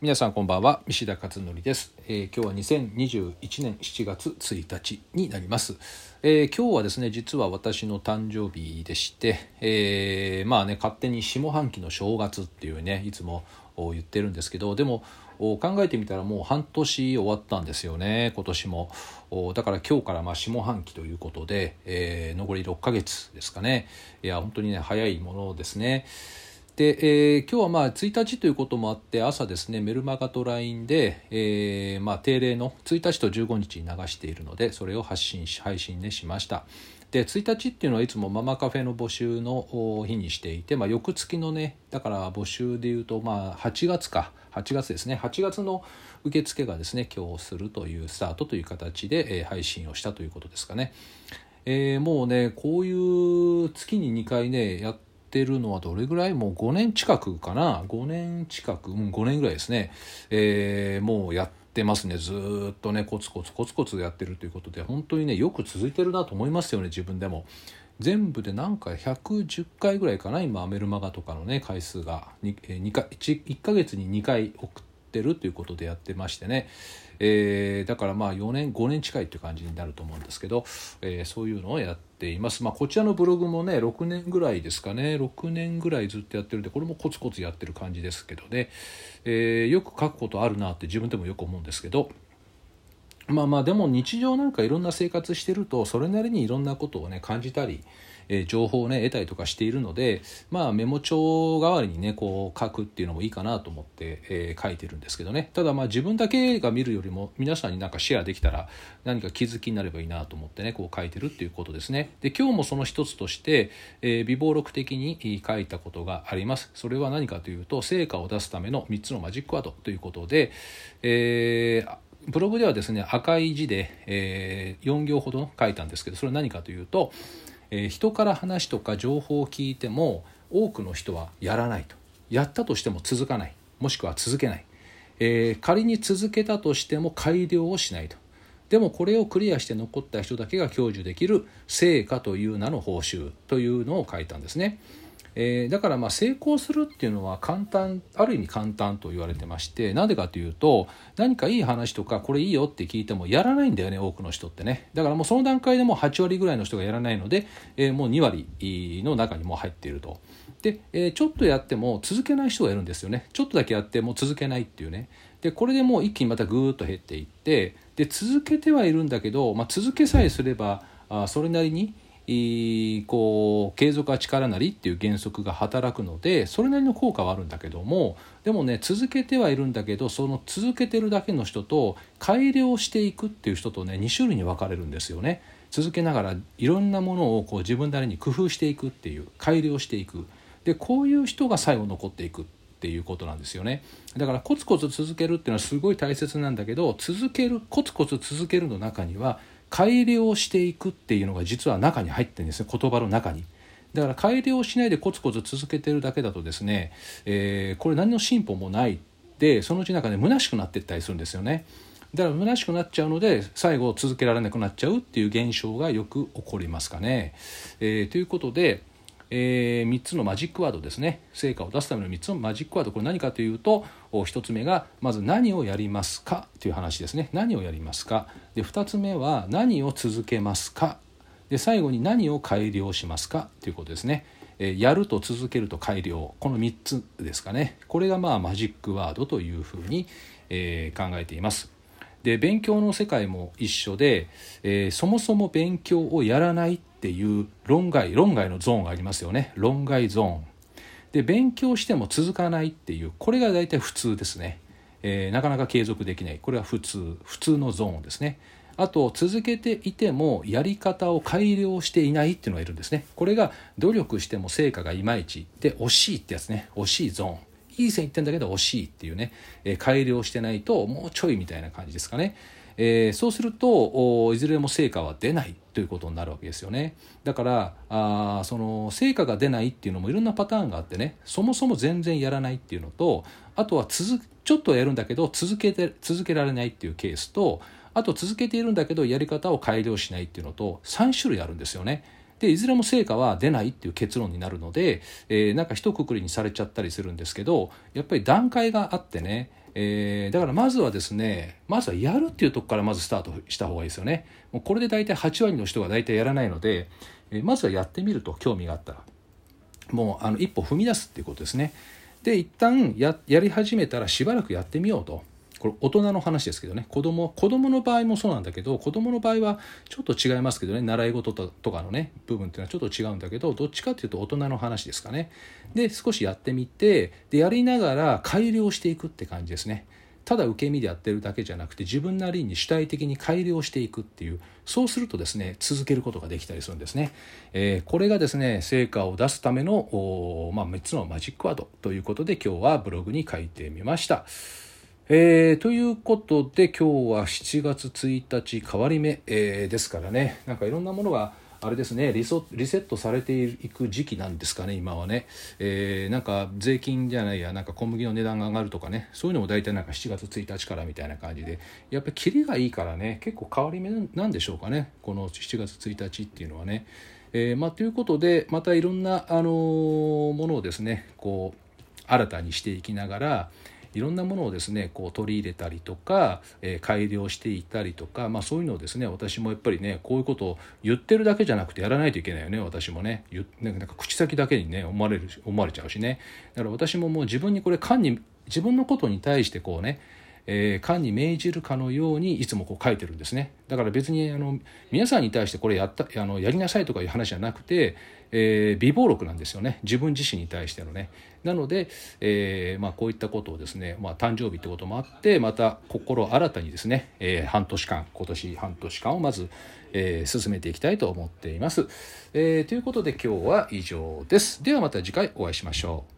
皆さんこんばんは。西田勝則です、えー今日は2021年7月1日になります、えー今日はですね実は私の誕生日でして、えーまあね勝手に下半期の正月っていうねいつも言ってるんですけどでも考えてみたらもう半年終わったんですよね今年も。だから今日からま下半期ということで、えー残り6ヶ月ですかね。いや本当にね早いものですね。で、えー今日はまあ1日ということもあって朝ですねメルマガと LINE で、えーまあ、定例の1日と15日に流しているのでそれを発信し配信ねしました。で1日っていうのはいつもママカフェの募集の日にしていて、まあ、翌月のねだから募集でいうとまあ8月か8月ですね8月の受付がですね今日するというスタートという形で、え配信をしたということですかね。えーもうねこういう月に2回ねやってるのはどれぐらい？もう5年近くかな？5年近く？うん5年ぐらいですね、えーもうやってますね。ずっとねコツコツコツコツやってるということで本当にねよく続いてるなと思いますよね自分でも。全部でなんか110回ぐらいかな今アメルマガとかのね回数が。2, 2か 1, 1ヶ月に2回送ってるということでやってましてね、えーだからまあ4年5年近いっていう感じになると思うんですけど、えーそういうのをやってています、まあ、こちらのブログもね6年ぐらいですかね。6年ぐらいずっとやってるんでこれもコツコツやってる感じですけどね、えーよく書くことあるなって自分でもよく思うんですけど。まあまあでも日常なんかいろんな生活してるとそれなりにいろんなことをね感じたり、えー情報をね得たりとかしているのでまあメモ帳代わりにねこう書くっていうのもいいかなと思って、えー書いてるんですけどね。ただまあ自分だけが見るよりも皆さんになんかシェアできたら何か気づきになればいいなと思ってねこう書いてるっていうことですね。で今日もその一つとして、えー微暴録的に書いたことがあります。それは何かというと成果を出すための3つのマジックワードということで、えーブログではですね赤い字で、えー4行ほど書いたんですけどそれは何かというと、えー人から話とか情報を聞いても多くの人はやらないと。やったとしても続かない。もしくは続けない、えー仮に続けたとしても改良をしないと。でもこれをクリアして残った人だけが享受できる成果という名の報酬というのを書いたんですね。えーだからまあ成功するっていうのは簡単ある意味簡単と言われてましてなんでかというと何かいい話とかこれいいよって聞いてもやらないんだよね多くの人ってね。だからもうその段階でも8割ぐらいの人がやらないので、えーもう2割の中にも入っていると。で、えーちょっとやっても続けない人がいるんですよね。ちょっとだけやっても続けないっていうね。でこれでもう一気にまたぐーっと減っていってで続けてはいるんだけど、まあ、続けさえすればあそれなりにこう継続は力なりっていう原則が働くのでそれなりの効果はあるんだけどもでもね続けてはいるんだけどその続けてるだけの人と改良していくっていう人とね2種類に分かれるんですよね。続けながらいろんなものをこう自分なりに工夫していくっていう改良していくでこういう人が最後残っていくっていうことなんですよねだからコツコツ続けるっていうのはすごい大切なんだけど続けるコツコツ続けるの中には改良していくっていうのが実は中に入ってるんですね言葉の中に。だから改良しないでコツコツ続けてるだけだとですね、えーこれ何の進歩もないでそのうちなんかね虚しくなっていったりするんですよね。だから虚しくなっちゃうので最後続けられなくなっちゃうっていう現象がよく起こりますかね。えーということで、え3つのマジックワードですね。成果を出すための3つのマジックワード。これ何かというと1つ目がまず何をやりますかという話ですね。何をやりますか。で2つ目は何を続けますか。で最後に何を改良しますかということですね。えーやると続けると改良。この3つですかね。これがまあマジックワードというふうに、えー考えています。で勉強の世界も一緒で、えーそもそも勉強をやらないっていう論外論外のゾーンがありますよね。論外ゾーン。で勉強しても続かないっていうこれが大体普通ですね、えーなかなか継続できない。これは普通普通のゾーンですね。あと続けていてもやり方を改良していないっていうのがいるんですね。これが努力しても成果がいまいちで惜しいってやつね。惜しいゾーン。いい線いってんだけど惜しいっていうね、え改良してないともうちょいみたいな感じですかね、えーそうするといずれも成果は出ないということになるわけですよね。だからあその成果が出ないっていうのもいろんなパターンがあってね。そもそも全然やらないっていうのとあとは続ちょっとやるんだけど続けて続けられないっていうケースとあと続けているんだけどやり方を改良しないっていうのと3種類あるんですよね。でいずれも成果は出ないっていう結論になるので、えー、なんか一括りにされちゃったりするんですけどやっぱり段階があってねえー、だからまずはですねまずはやるっていうとこからまずスタートした方がいいですよね。もうこれで大体8割の人が大体やらないので、えー、まずはやってみると興味があったら。もうあの一歩踏み出すっていうことですね。で一旦ややり始めたらしばらくやってみようと。これ大人の話ですけどね。子供子供の場合もそうなんだけど子供の場合はちょっと違いますけどね。習い事とかのね部分っていうのはちょっと違うんだけどどっちかっていうと大人の話ですかね。で少しやってみてでやりながら改良していくって感じですね。ただ受け身でやってるだけじゃなくて自分なりに主体的に改良していくっていうそうするとですね続けることができたりするんですね、えー、これがですね成果を出すための、まあ、3つのマジックワードということで今日はブログに書いてみました。えー、ということで今日は7月1日変わり目、えー、ですからね。なんかいろんなものがあれですねリソリセットされていく時期なんですかね今はね、えー、なんか税金じゃないやなんか小麦の値段が上がるとかね。そういうのも大体なんか7月1日からみたいな感じで。やっぱりキリがいいからね結構変わり目なんでしょうかね。この7月1日っていうのはね。えーまあ、ということでまたいろんな、あのー、ものをですねこう新たにしていきながら、いろんなものをですねこう取り入れたりとか、え、改良していったりとか、まあ、そういうのをですね私もやっぱりねこういうことを言ってるだけじゃなくてやらないといけないよね私もね。なんか口先だけにね思われる思われちゃうしね。だから私ももう自分にこれ管に自分のことに対してこうねえー、官に命じるかのようにいつもこう書いてるんですね。だから別にあの皆さんに対してこれやったあのやりなさいとかいう話じゃなくて、えー、微暴録なんですよね。自分自身に対してのね。なので、えーまあ、こういったことをですね、まあ、誕生日ってこともあってまた心新たにですね、えー、半年間今年半年間をまず、えー、進めていきたいと思っています、えー、ということで今日は以上です。ではまた次回お会いしましょう。